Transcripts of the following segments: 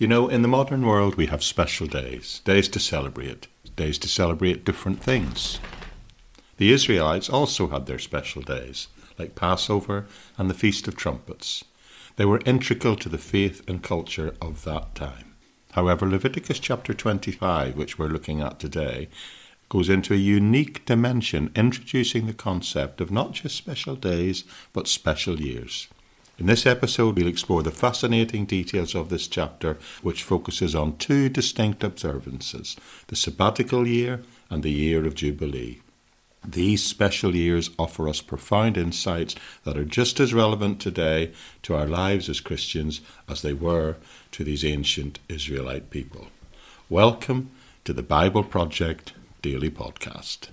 You know, in the modern world, we have special days, days to celebrate, days to celebrate different things. The Israelites also had their special days, like Passover and the Feast of Trumpets. They were integral to the faith and culture of that time. However, Leviticus chapter 25, which we're looking at today, goes into a unique dimension, introducing the concept of not just special days, but special years. In this episode, we'll explore the fascinating details of this chapter, which focuses on two distinct observances the sabbatical year and the year of Jubilee. These special years offer us profound insights that are just as relevant today to our lives as Christians as they were to these ancient Israelite people. Welcome to the Bible Project Daily Podcast.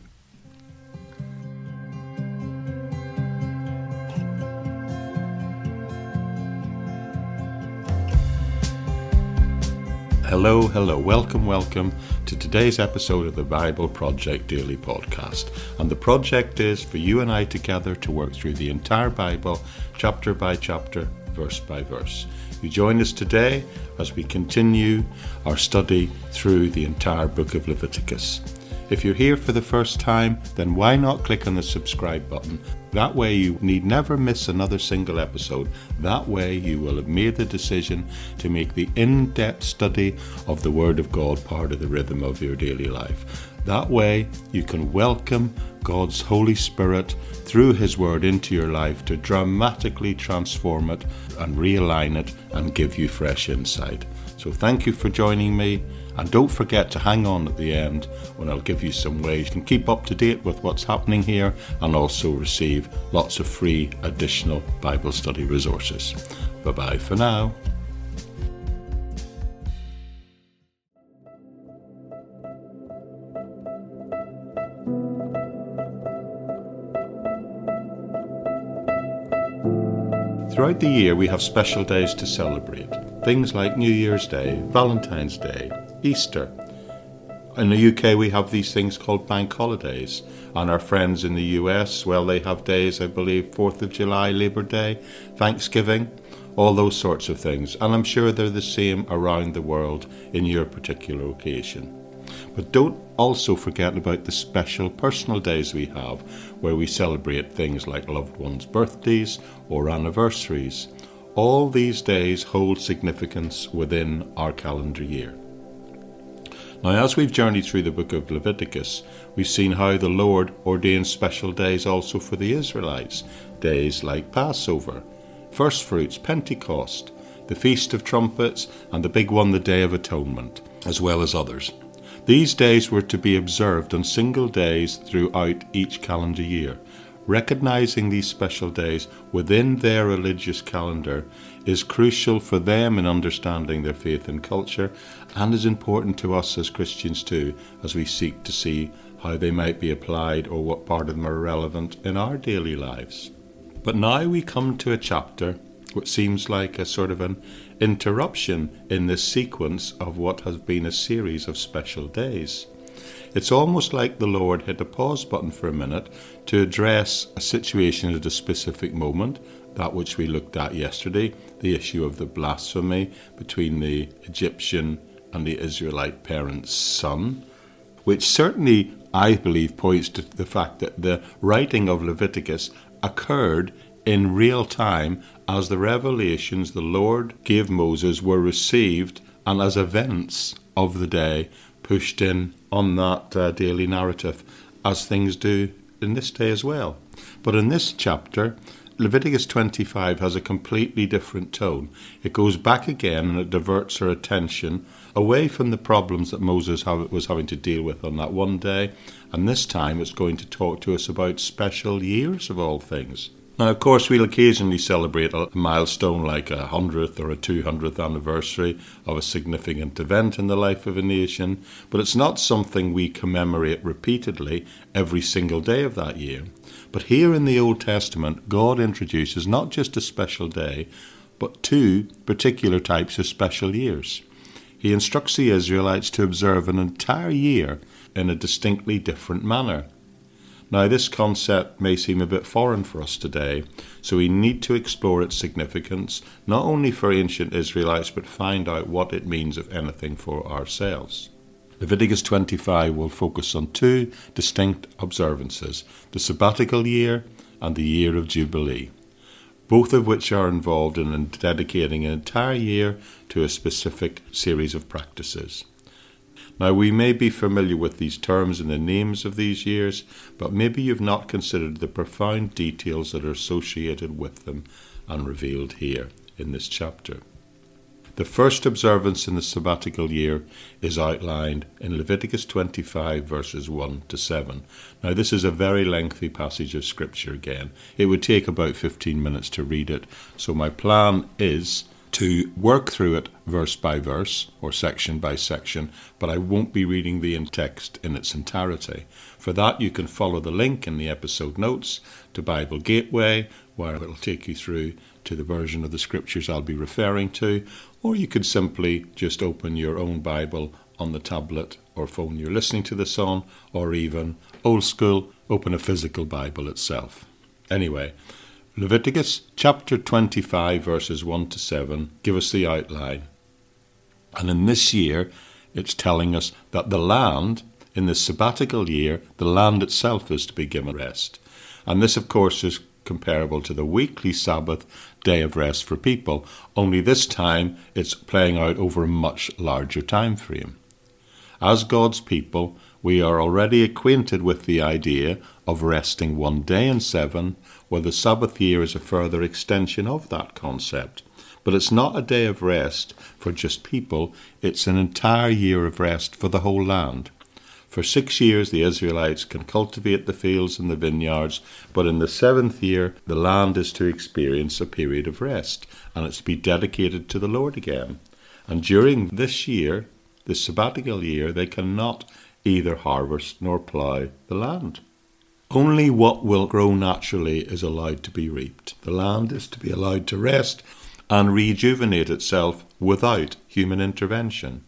Hello, hello, welcome, welcome to today's episode of the Bible Project Daily Podcast. And the project is for you and I together to work through the entire Bible, chapter by chapter, verse by verse. You join us today as we continue our study through the entire book of Leviticus. If you're here for the first time, then why not click on the subscribe button? That way, you need never miss another single episode. That way, you will have made the decision to make the in depth study of the Word of God part of the rhythm of your daily life. That way, you can welcome God's Holy Spirit through His Word into your life to dramatically transform it and realign it and give you fresh insight. So, thank you for joining me. And don't forget to hang on at the end when I'll give you some ways you can keep up to date with what's happening here and also receive lots of free additional Bible study resources. Bye bye for now. Throughout the year, we have special days to celebrate. Things like New Year's Day, Valentine's Day, Easter. In the UK, we have these things called bank holidays. And our friends in the US, well, they have days, I believe, 4th of July, Labor Day, Thanksgiving, all those sorts of things. And I'm sure they're the same around the world in your particular occasion. But don't also forget about the special personal days we have, where we celebrate things like loved ones' birthdays or anniversaries. All these days hold significance within our calendar year. Now, as we've journeyed through the book of Leviticus, we've seen how the Lord ordained special days also for the Israelites, days like Passover, first fruits, Pentecost, the Feast of Trumpets, and the big one, the Day of Atonement, as well as others. These days were to be observed on single days throughout each calendar year. Recognizing these special days within their religious calendar is crucial for them in understanding their faith and culture and is important to us as Christians too as we seek to see how they might be applied or what part of them are relevant in our daily lives. But now we come to a chapter which seems like a sort of an interruption in the sequence of what has been a series of special days. It's almost like the Lord hit a pause button for a minute to address a situation at a specific moment, that which we looked at yesterday, the issue of the blasphemy between the Egyptian and the Israelite parent's son, which certainly, I believe, points to the fact that the writing of Leviticus occurred in real time as the revelations the Lord gave Moses were received and as events of the day pushed in on that uh, daily narrative, as things do in this day as well. But in this chapter, Leviticus 25 has a completely different tone. It goes back again and it diverts our attention away from the problems that Moses was having to deal with on that one day, and this time it's going to talk to us about special years of all things. Now, of course, we'll occasionally celebrate a milestone like a 100th or a 200th anniversary of a significant event in the life of a nation, but it's not something we commemorate repeatedly every single day of that year. But here in the Old Testament, God introduces not just a special day, but two particular types of special years. He instructs the Israelites to observe an entire year in a distinctly different manner. Now, this concept may seem a bit foreign for us today, so we need to explore its significance, not only for ancient Israelites, but find out what it means, if anything, for ourselves. Leviticus 25 will focus on two distinct observances the sabbatical year and the year of Jubilee, both of which are involved in dedicating an entire year to a specific series of practices. Now, we may be familiar with these terms and the names of these years, but maybe you've not considered the profound details that are associated with them and revealed here in this chapter. The first observance in the sabbatical year is outlined in Leviticus 25, verses 1 to 7. Now, this is a very lengthy passage of Scripture again. It would take about 15 minutes to read it, so my plan is to work through it verse by verse or section by section, but I won't be reading the text in its entirety. For that, you can follow the link in the episode notes to Bible Gateway, where it'll take you through to the version of the scriptures I'll be referring to, or you could simply just open your own Bible on the tablet or phone you're listening to this on, or even old school, open a physical Bible itself. Anyway, Leviticus chapter 25, verses 1 to 7, give us the outline. And in this year, it's telling us that the land, in the sabbatical year, the land itself is to be given rest. And this, of course, is comparable to the weekly Sabbath day of rest for people, only this time it's playing out over a much larger time frame. As God's people, we are already acquainted with the idea of resting one day in seven, where the Sabbath year is a further extension of that concept. But it's not a day of rest for just people, it's an entire year of rest for the whole land. For six years the Israelites can cultivate the fields and the vineyards, but in the seventh year the land is to experience a period of rest, and it's to be dedicated to the Lord again. And during this year, the sabbatical year, they cannot either harvest nor plough the land. Only what will grow naturally is allowed to be reaped. The land is to be allowed to rest and rejuvenate itself without human intervention.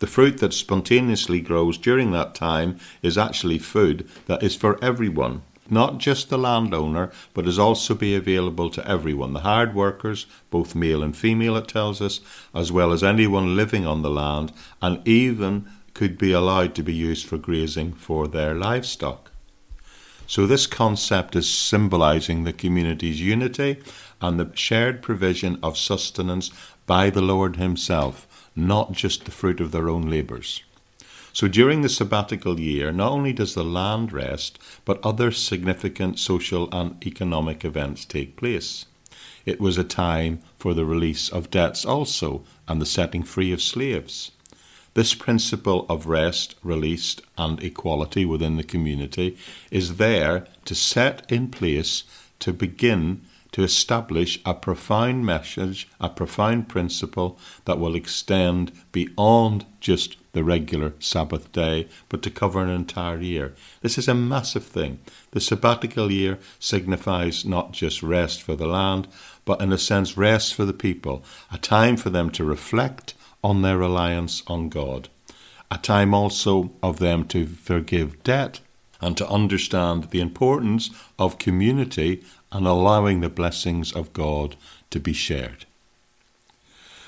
The fruit that spontaneously grows during that time is actually food that is for everyone, not just the landowner, but is also be available to everyone the hired workers, both male and female, it tells us, as well as anyone living on the land, and even could be allowed to be used for grazing for their livestock. So, this concept is symbolizing the community's unity and the shared provision of sustenance by the Lord Himself not just the fruit of their own labours. So during the sabbatical year, not only does the land rest, but other significant social and economic events take place. It was a time for the release of debts also and the setting free of slaves. This principle of rest, release, and equality within the community is there to set in place to begin to establish a profound message, a profound principle that will extend beyond just the regular Sabbath day, but to cover an entire year. This is a massive thing. The sabbatical year signifies not just rest for the land, but in a sense, rest for the people, a time for them to reflect on their reliance on God, a time also of them to forgive debt and to understand the importance of community and allowing the blessings of God to be shared.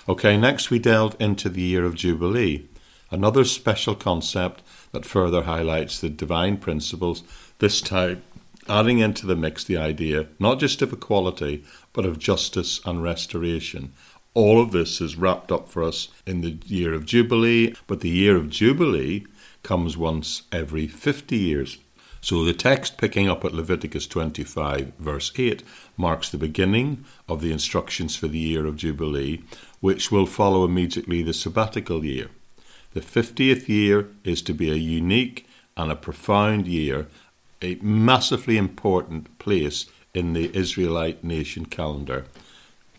Okay, next we delve into the year of Jubilee, another special concept that further highlights the divine principles, this time adding into the mix the idea not just of equality, but of justice and restoration. All of this is wrapped up for us in the year of Jubilee, but the year of Jubilee comes once every 50 years. So the text picking up at Leviticus 25, verse 8, marks the beginning of the instructions for the year of Jubilee, which will follow immediately the sabbatical year. The 50th year is to be a unique and a profound year, a massively important place in the Israelite nation calendar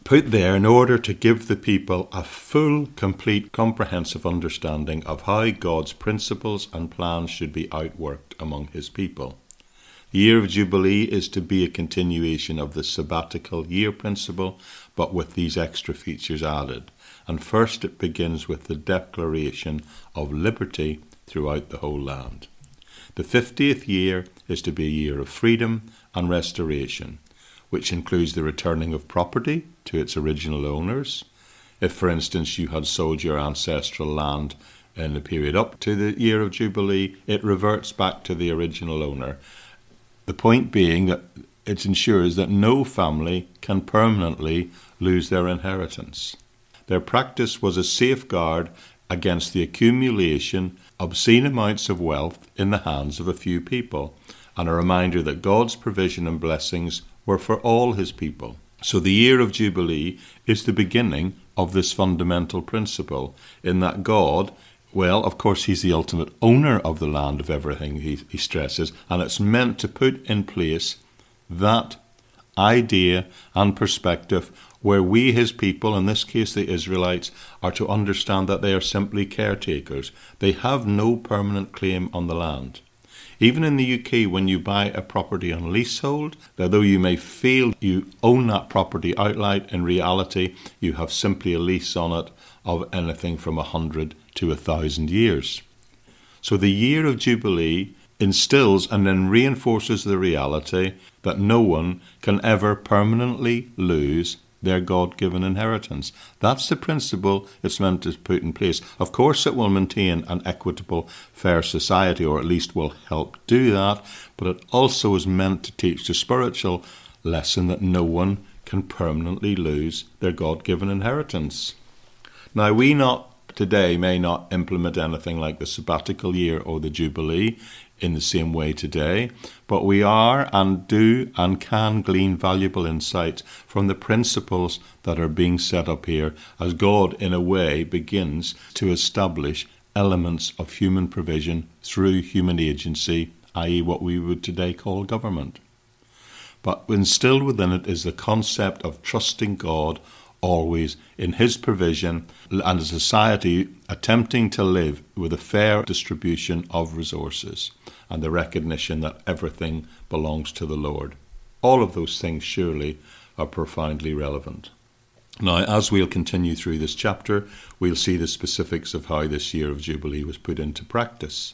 put there in order to give the people a full, complete, comprehensive understanding of how God's principles and plans should be outworked among His people. The year of Jubilee is to be a continuation of the sabbatical year principle, but with these extra features added. And first, it begins with the declaration of liberty throughout the whole land. The 50th year is to be a year of freedom and restoration, which includes the returning of property to its original owners. If, for instance, you had sold your ancestral land in the period up to the year of Jubilee, it reverts back to the original owner. The point being that it ensures that no family can permanently lose their inheritance. Their practice was a safeguard against the accumulation obscene amounts of wealth in the hands of a few people, and a reminder that God's provision and blessings were for all his people. So the year of Jubilee is the beginning of this fundamental principle, in that God, well, of course, He's the ultimate owner of the land of everything, he, he stresses, and it's meant to put in place that idea and perspective where we, his people, in this case the Israelites, are to understand that they are simply caretakers. They have no permanent claim on the land. Even in the UK, when you buy a property on leasehold, although you may feel you own that property outright, in reality, you have simply a lease on it of anything from a hundred to a thousand years. So the year of Jubilee instills and then reinforces the reality that no one can ever permanently lose their God given inheritance. That's the principle it's meant to put in place. Of course, it will maintain an equitable, fair society, or at least will help do that, but it also is meant to teach the spiritual lesson that no one can permanently lose their God given inheritance. Now, we not today may not implement anything like the sabbatical year or the Jubilee in the same way today, but we are and do and can glean valuable insights from the principles that are being set up here as God, in a way, begins to establish elements of human provision through human agency, i.e., what we would today call government. But instilled within it is the concept of trusting God always in his provision and a society attempting to live with a fair distribution of resources and the recognition that everything belongs to the Lord. All of those things surely are profoundly relevant. Now, as we'll continue through this chapter, we'll see the specifics of how this year of Jubilee was put into practice.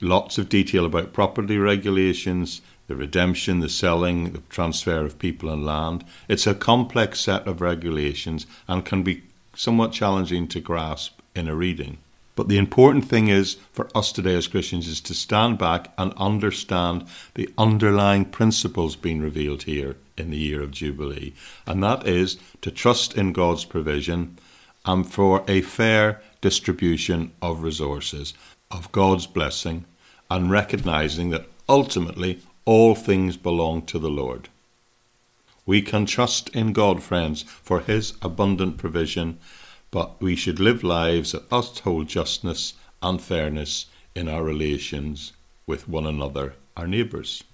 Lots of detail about property regulations, the redemption, the selling, the transfer of people and land. It's a complex set of regulations and can be somewhat challenging to grasp in a reading. But the important thing is for us today as Christians is to stand back and understand the underlying principles being revealed here in the year of Jubilee. And that is to trust in God's provision and for a fair distribution of resources, of God's blessing, and recognizing that ultimately all things belong to the Lord. We can trust in God, friends, for His abundant provision, but we should live lives that uphold justness and fairness in our relations with one another, our neighbours.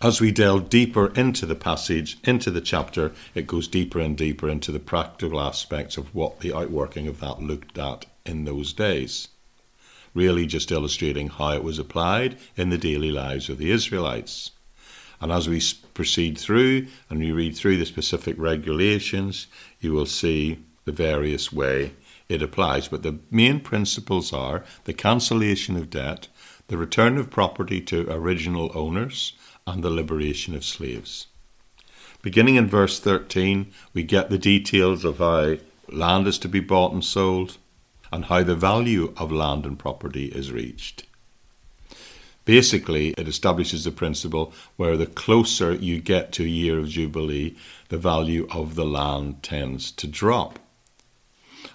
As we delve deeper into the passage, into the chapter, it goes deeper and deeper into the practical aspects of what the outworking of that looked at in those days really just illustrating how it was applied in the daily lives of the Israelites. And as we proceed through and we read through the specific regulations, you will see the various way it applies. But the main principles are the cancellation of debt, the return of property to original owners, and the liberation of slaves. Beginning in verse 13, we get the details of how land is to be bought and sold, and how the value of land and property is reached. Basically, it establishes the principle where the closer you get to a year of Jubilee, the value of the land tends to drop.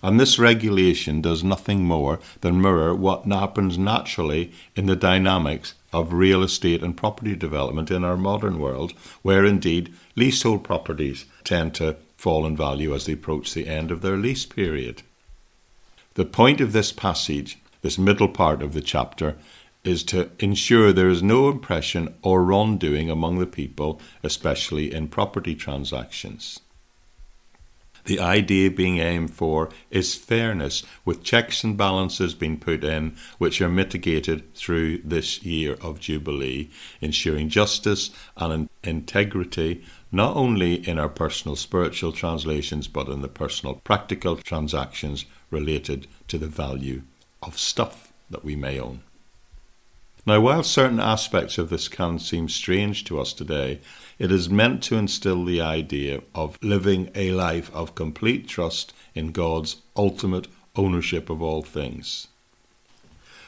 And this regulation does nothing more than mirror what happens naturally in the dynamics of real estate and property development in our modern world, where indeed leasehold properties tend to fall in value as they approach the end of their lease period. The point of this passage, this middle part of the chapter, is to ensure there is no impression or wrongdoing among the people, especially in property transactions. The idea being aimed for is fairness, with checks and balances being put in, which are mitigated through this year of Jubilee, ensuring justice and integrity not only in our personal spiritual translations, but in the personal practical transactions related to the value of stuff that we may own. Now, while certain aspects of this can seem strange to us today, it is meant to instill the idea of living a life of complete trust in God's ultimate ownership of all things.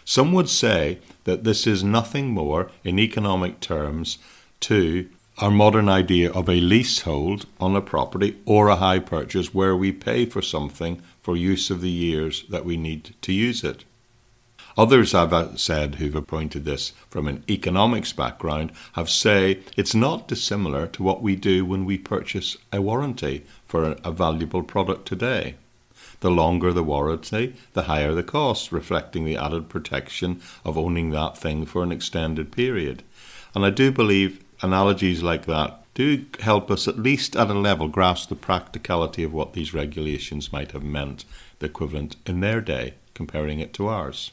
Some would say that this is nothing more, in economic terms, to our modern idea of a leasehold on a property or a hire purchase where we pay for something for use of the years that we need to use it. Others I've uh, said who've appointed this from an economics background have say it's not dissimilar to what we do when we purchase a warranty for a valuable product today. The longer the warranty, the higher the cost, reflecting the added protection of owning that thing for an extended period. And I do believe analogies like that do help us, at least at a level, grasp the practicality of what these regulations might have meant, the equivalent in their day, comparing it to ours.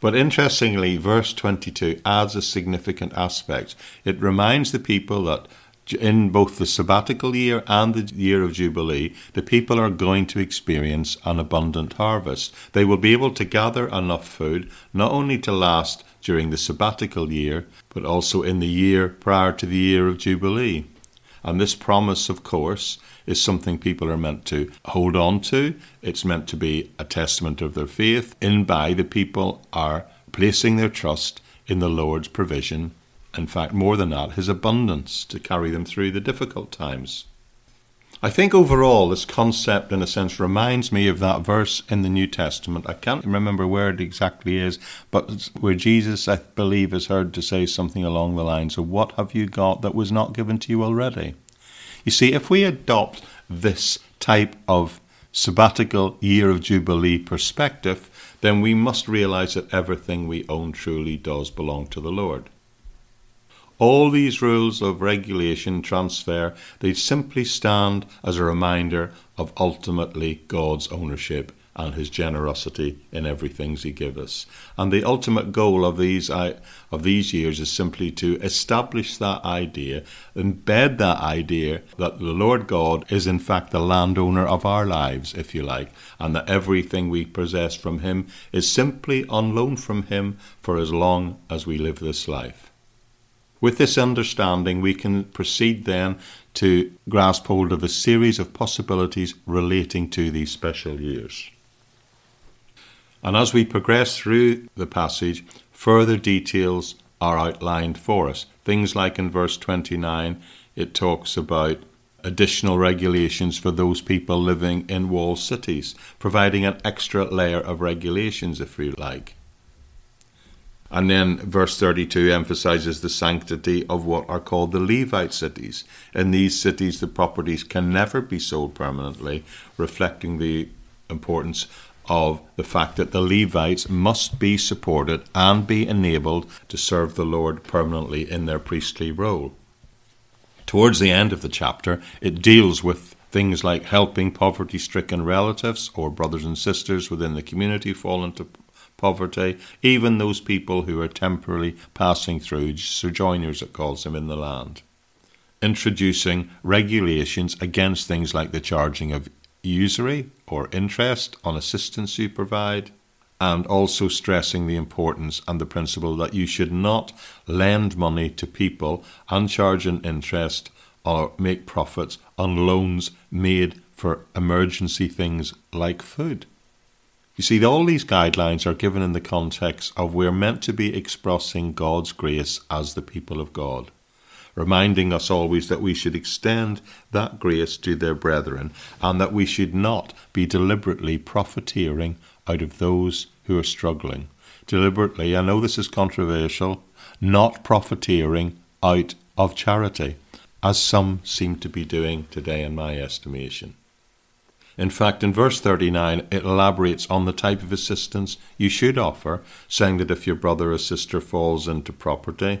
But interestingly, verse 22 adds a significant aspect. It reminds the people that in both the sabbatical year and the year of Jubilee, the people are going to experience an abundant harvest. They will be able to gather enough food not only to last during the sabbatical year, but also in the year prior to the year of Jubilee. And this promise, of course, is something people are meant to hold on to. It's meant to be a testament of their faith, in by the people are placing their trust in the Lord's provision. In fact, more than that, his abundance to carry them through the difficult times. I think overall, this concept, in a sense, reminds me of that verse in the New Testament. I can't remember where it exactly is, but where Jesus, I believe, is heard to say something along the lines of, What have you got that was not given to you already? You see, if we adopt this type of sabbatical year of Jubilee perspective, then we must realize that everything we own truly does belong to the Lord. All these rules of regulation transfer, they simply stand as a reminder of ultimately God's ownership and his generosity in everything he gives us. And the ultimate goal of these of these years is simply to establish that idea, embed that idea that the Lord God is in fact the landowner of our lives, if you like, and that everything we possess from him is simply on loan from him for as long as we live this life. With this understanding, we can proceed then to grasp hold of a series of possibilities relating to these special years. And as we progress through the passage, further details are outlined for us. Things like in verse 29, it talks about additional regulations for those people living in walled cities, providing an extra layer of regulations, if you like. And then verse 32 emphasizes the sanctity of what are called the Levite cities. In these cities, the properties can never be sold permanently, reflecting the importance of the fact that the Levites must be supported and be enabled to serve the Lord permanently in their priestly role. Towards the end of the chapter, it deals with things like helping poverty stricken relatives or brothers and sisters within the community fall into poverty, even those people who are temporarily passing through, sojourners, it calls them, in the land. Introducing regulations against things like the charging of usury or interest on assistance you provide, and also stressing the importance and the principle that you should not lend money to people and charge an interest or make profits on loans made for emergency things like food. You see, all these guidelines are given in the context of we're meant to be expressing God's grace as the people of God, reminding us always that we should extend that grace to their brethren and that we should not be deliberately profiteering out of those who are struggling. Deliberately, I know this is controversial, not profiteering out of charity, as some seem to be doing today, in my estimation. In fact, in verse 39, it elaborates on the type of assistance you should offer, saying that if your brother or sister falls into property,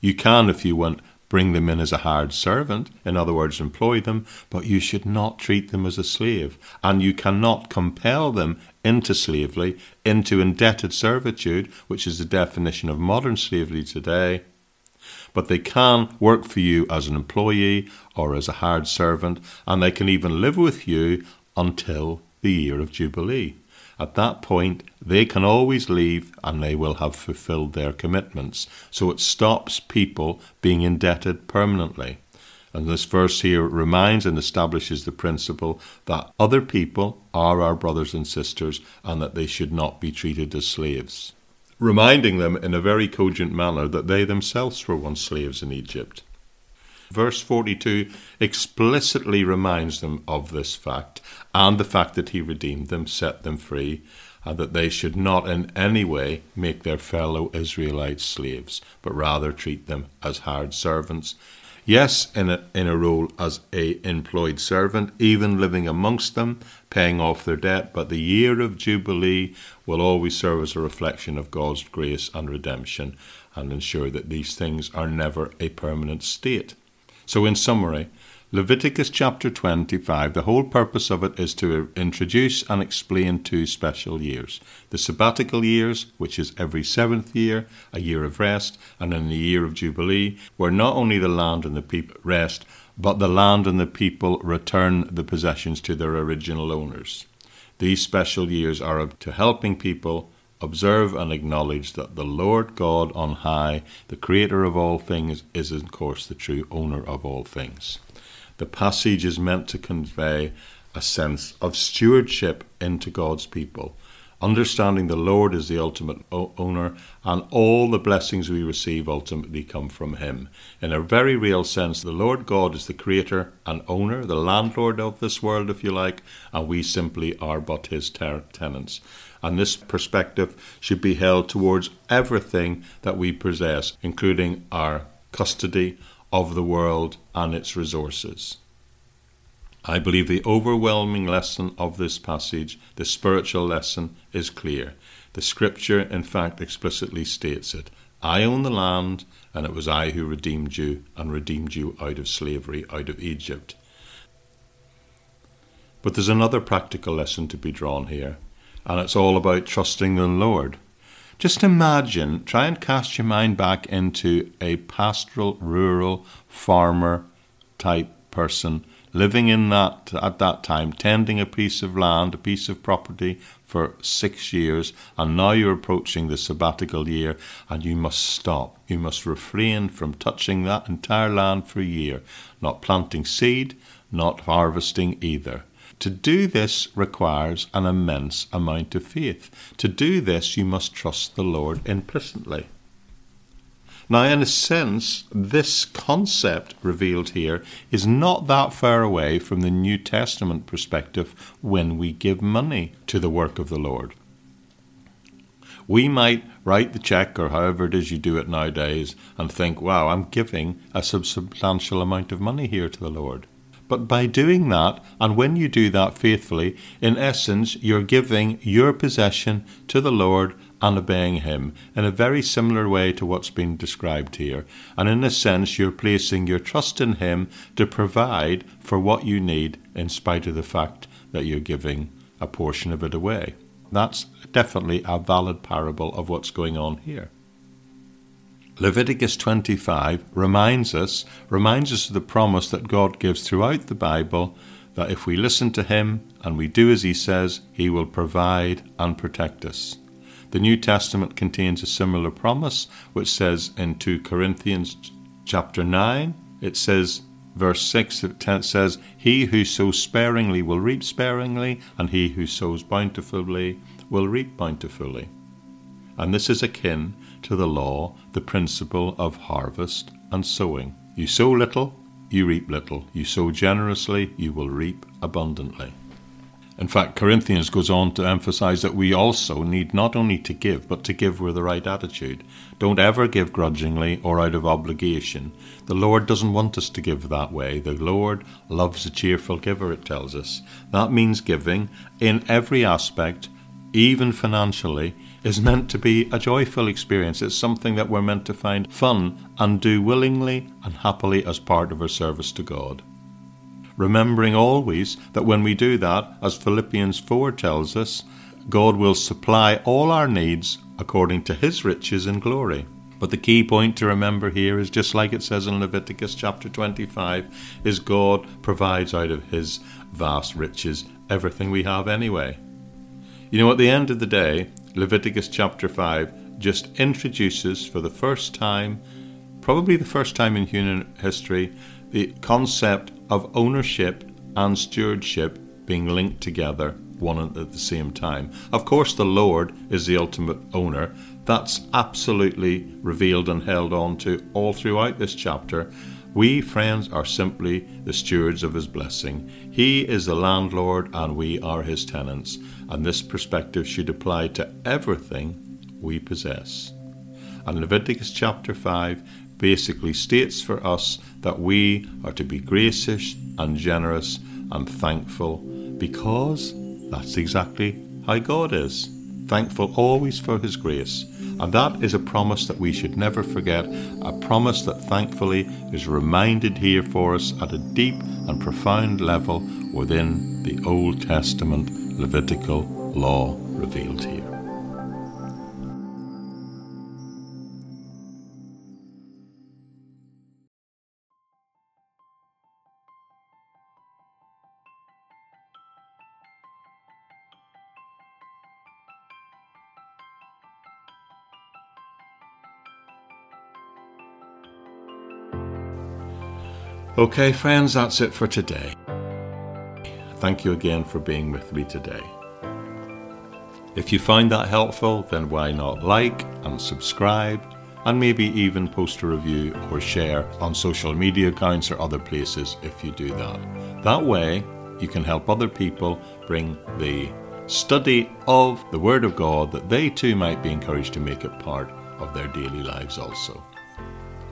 you can, if you want, bring them in as a hired servant, in other words, employ them, but you should not treat them as a slave, and you cannot compel them into slavery, into indebted servitude, which is the definition of modern slavery today but they can work for you as an employee or as a hired servant, and they can even live with you until the year of Jubilee. At that point, they can always leave and they will have fulfilled their commitments. So it stops people being indebted permanently. And this verse here reminds and establishes the principle that other people are our brothers and sisters and that they should not be treated as slaves. Reminding them in a very cogent manner that they themselves were once slaves in Egypt. Verse 42 explicitly reminds them of this fact and the fact that he redeemed them, set them free, and that they should not in any way make their fellow Israelites slaves, but rather treat them as hired servants. Yes, in a, in a role as a employed servant, even living amongst them, paying off their debt, but the year of Jubilee will always serve as a reflection of God's grace and redemption and ensure that these things are never a permanent state. So, in summary, Leviticus chapter 25, the whole purpose of it is to introduce and explain two special years the sabbatical years, which is every seventh year, a year of rest, and in the year of Jubilee, where not only the land and the people rest, but the land and the people return the possessions to their original owners. These special years are to helping people observe and acknowledge that the Lord God on high, the creator of all things, is of course the true owner of all things. The passage is meant to convey a sense of stewardship into God's people, understanding the Lord is the ultimate owner and all the blessings we receive ultimately come from Him. In a very real sense, the Lord God is the creator and owner, the landlord of this world, if you like, and we simply are but His ter- tenants and this perspective should be held towards everything that we possess, including our custody of the world and its resources. I believe the overwhelming lesson of this passage, the spiritual lesson, is clear. The scripture, in fact, explicitly states it I own the land, and it was I who redeemed you and redeemed you out of slavery, out of Egypt. But there's another practical lesson to be drawn here and it's all about trusting the Lord. Just imagine, try and cast your mind back into a pastoral, rural, farmer type person living in that at that time, tending a piece of land, a piece of property for six years, and now you're approaching the sabbatical year, and you must stop. You must refrain from touching that entire land for a year, not planting seed, not harvesting either. To do this requires an immense amount of faith. To do this, you must trust the Lord implicitly. Now, in a sense, this concept revealed here is not that far away from the New Testament perspective when we give money to the work of the Lord. We might write the check or however it is you do it nowadays and think, wow, I'm giving a substantial amount of money here to the Lord. But by doing that, and when you do that faithfully, in essence, you're giving your possession to the Lord and obeying Him in a very similar way to what's been described here. And in a sense, you're placing your trust in Him to provide for what you need in spite of the fact that you're giving a portion of it away. That's definitely a valid parable of what's going on here. Leviticus 25 reminds us reminds us of the promise that God gives throughout the Bible that if we listen to him and we do as he says, he will provide and protect us. The New Testament contains a similar promise which says in 2 Corinthians chapter 9 it says verse 6 it says he who sows sparingly will reap sparingly and he who sows bountifully will reap bountifully. And this is akin to the law the principle of harvest and sowing. You sow little, you reap little. You sow generously, you will reap abundantly. In fact, Corinthians goes on to emphasize that we also need not only to give, but to give with the right attitude. Don't ever give grudgingly or out of obligation. The Lord doesn't want us to give that way. The Lord loves a cheerful giver, it tells us. That means giving in every aspect, even financially, is meant to be a joyful experience. It's something that we're meant to find fun and do willingly and happily as part of our service to God. Remembering always that when we do that, as Philippians 4 tells us, God will supply all our needs according to his riches in glory. But the key point to remember here is just like it says in Leviticus chapter 25 is God provides out of his vast riches everything we have anyway. You know, at the end of the day, Leviticus chapter 5 just introduces for the first time, probably the first time in human history, the concept of ownership and stewardship being linked together one at the same time. Of course, the Lord is the ultimate owner. That's absolutely revealed and held on to all throughout this chapter. We, friends, are simply the stewards of His blessing. He is the landlord and we are His tenants, and this perspective should apply to everything we possess. And Leviticus chapter 5 basically states for us that we are to be gracious and generous and thankful because that's exactly how God is. Thankful always for His grace and that is a promise that we should never forget, a promise that thankfully is reminded here for us at a deep and profound level within the Old Testament Levitical law revealed here. Okay, friends, that's it for today. Thank you again for being with me today. If you find that helpful, then why not like and subscribe, and maybe even post a review or share on social media accounts or other places if you do that. That way, you can help other people bring the study of the Word of God that they too might be encouraged to make it part of their daily lives also.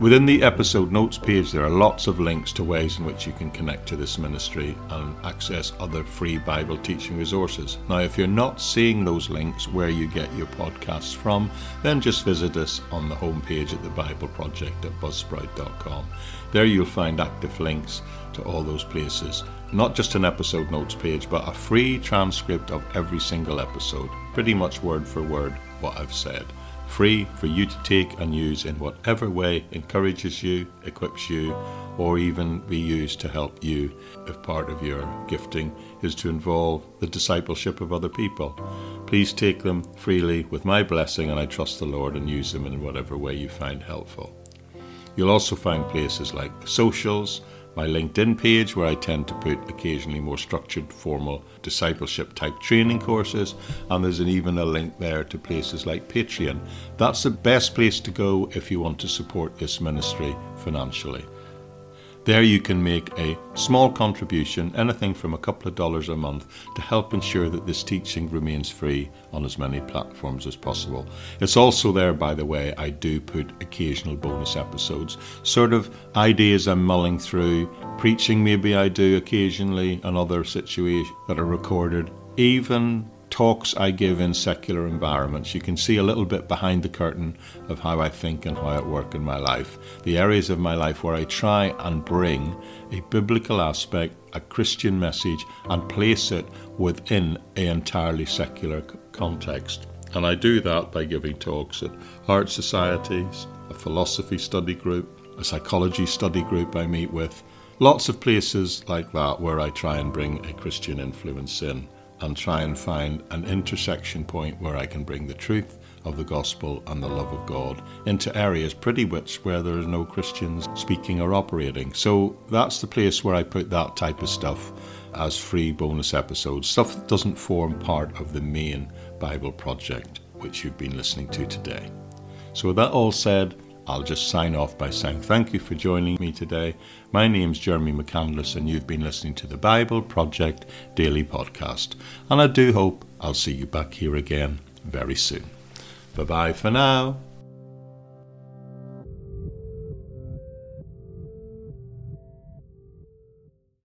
Within the episode notes page, there are lots of links to ways in which you can connect to this ministry and access other free Bible teaching resources. Now, if you're not seeing those links where you get your podcasts from, then just visit us on the homepage at the Bible Project at buzzsprout.com. There you'll find active links to all those places. Not just an episode notes page, but a free transcript of every single episode, pretty much word for word what I've said free for you to take and use in whatever way encourages you, equips you, or even be used to help you if part of your gifting is to involve the discipleship of other people. Please take them freely with my blessing, and I trust the Lord and use them in whatever way you find helpful. You'll also find places like socials, my LinkedIn page, where I tend to put occasionally more structured, formal discipleship type training courses, and there's an, even a link there to places like Patreon. That's the best place to go if you want to support this ministry financially. There you can make a small contribution, anything from a couple of dollars a month, to help ensure that this teaching remains free on as many platforms as possible. It's also there, by the way, I do put occasional bonus episodes, sort of ideas I'm mulling through, preaching maybe I do occasionally, and other situations that are recorded, even talks I give in secular environments, you can see a little bit behind the curtain of how I think and how I work in my life. The areas of my life where I try and bring a biblical aspect, a Christian message, and place it within an entirely secular context. And I do that by giving talks at art societies, a philosophy study group, a psychology study group I meet with. Lots of places like that where I try and bring a Christian influence in and try and find an intersection point where I can bring the truth of the gospel and the love of God into areas pretty much where there are no Christians speaking or operating. So that's the place where I put that type of stuff as free bonus episodes, stuff that doesn't form part of the main Bible project which you've been listening to today. So, with that all said, I'll just sign off by saying thank you for joining me today. My name's Jeremy McCandless, and you've been listening to the Bible Project Daily Podcast. And I do hope I'll see you back here again very soon. Bye bye for now.